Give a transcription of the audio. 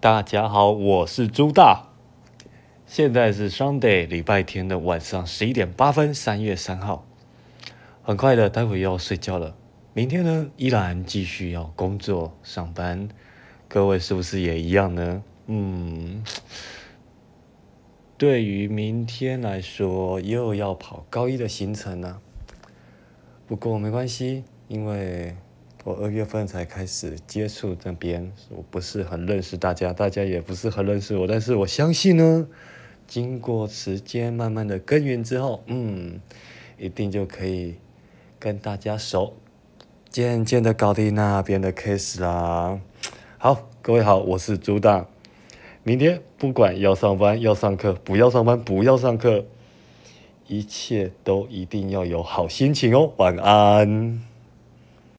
大家好，我是朱大，现在是 Sunday 礼拜天的晚上十一点八分，三月三号，很快的，待会又要睡觉了。明天呢，依然继续要工作上班，各位是不是也一样呢？嗯，对于明天来说，又要跑高一的行程了。不过没关系，因为。我二月份才开始接触这边，我不是很认识大家，大家也不是很认识我，但是我相信呢，经过时间慢慢的耕耘之后，嗯，一定就可以跟大家熟，渐渐的搞定那边的 case 啦。好，各位好，我是朱大，明天不管要上班要上课，不要上班不要上课，一切都一定要有好心情哦，晚安。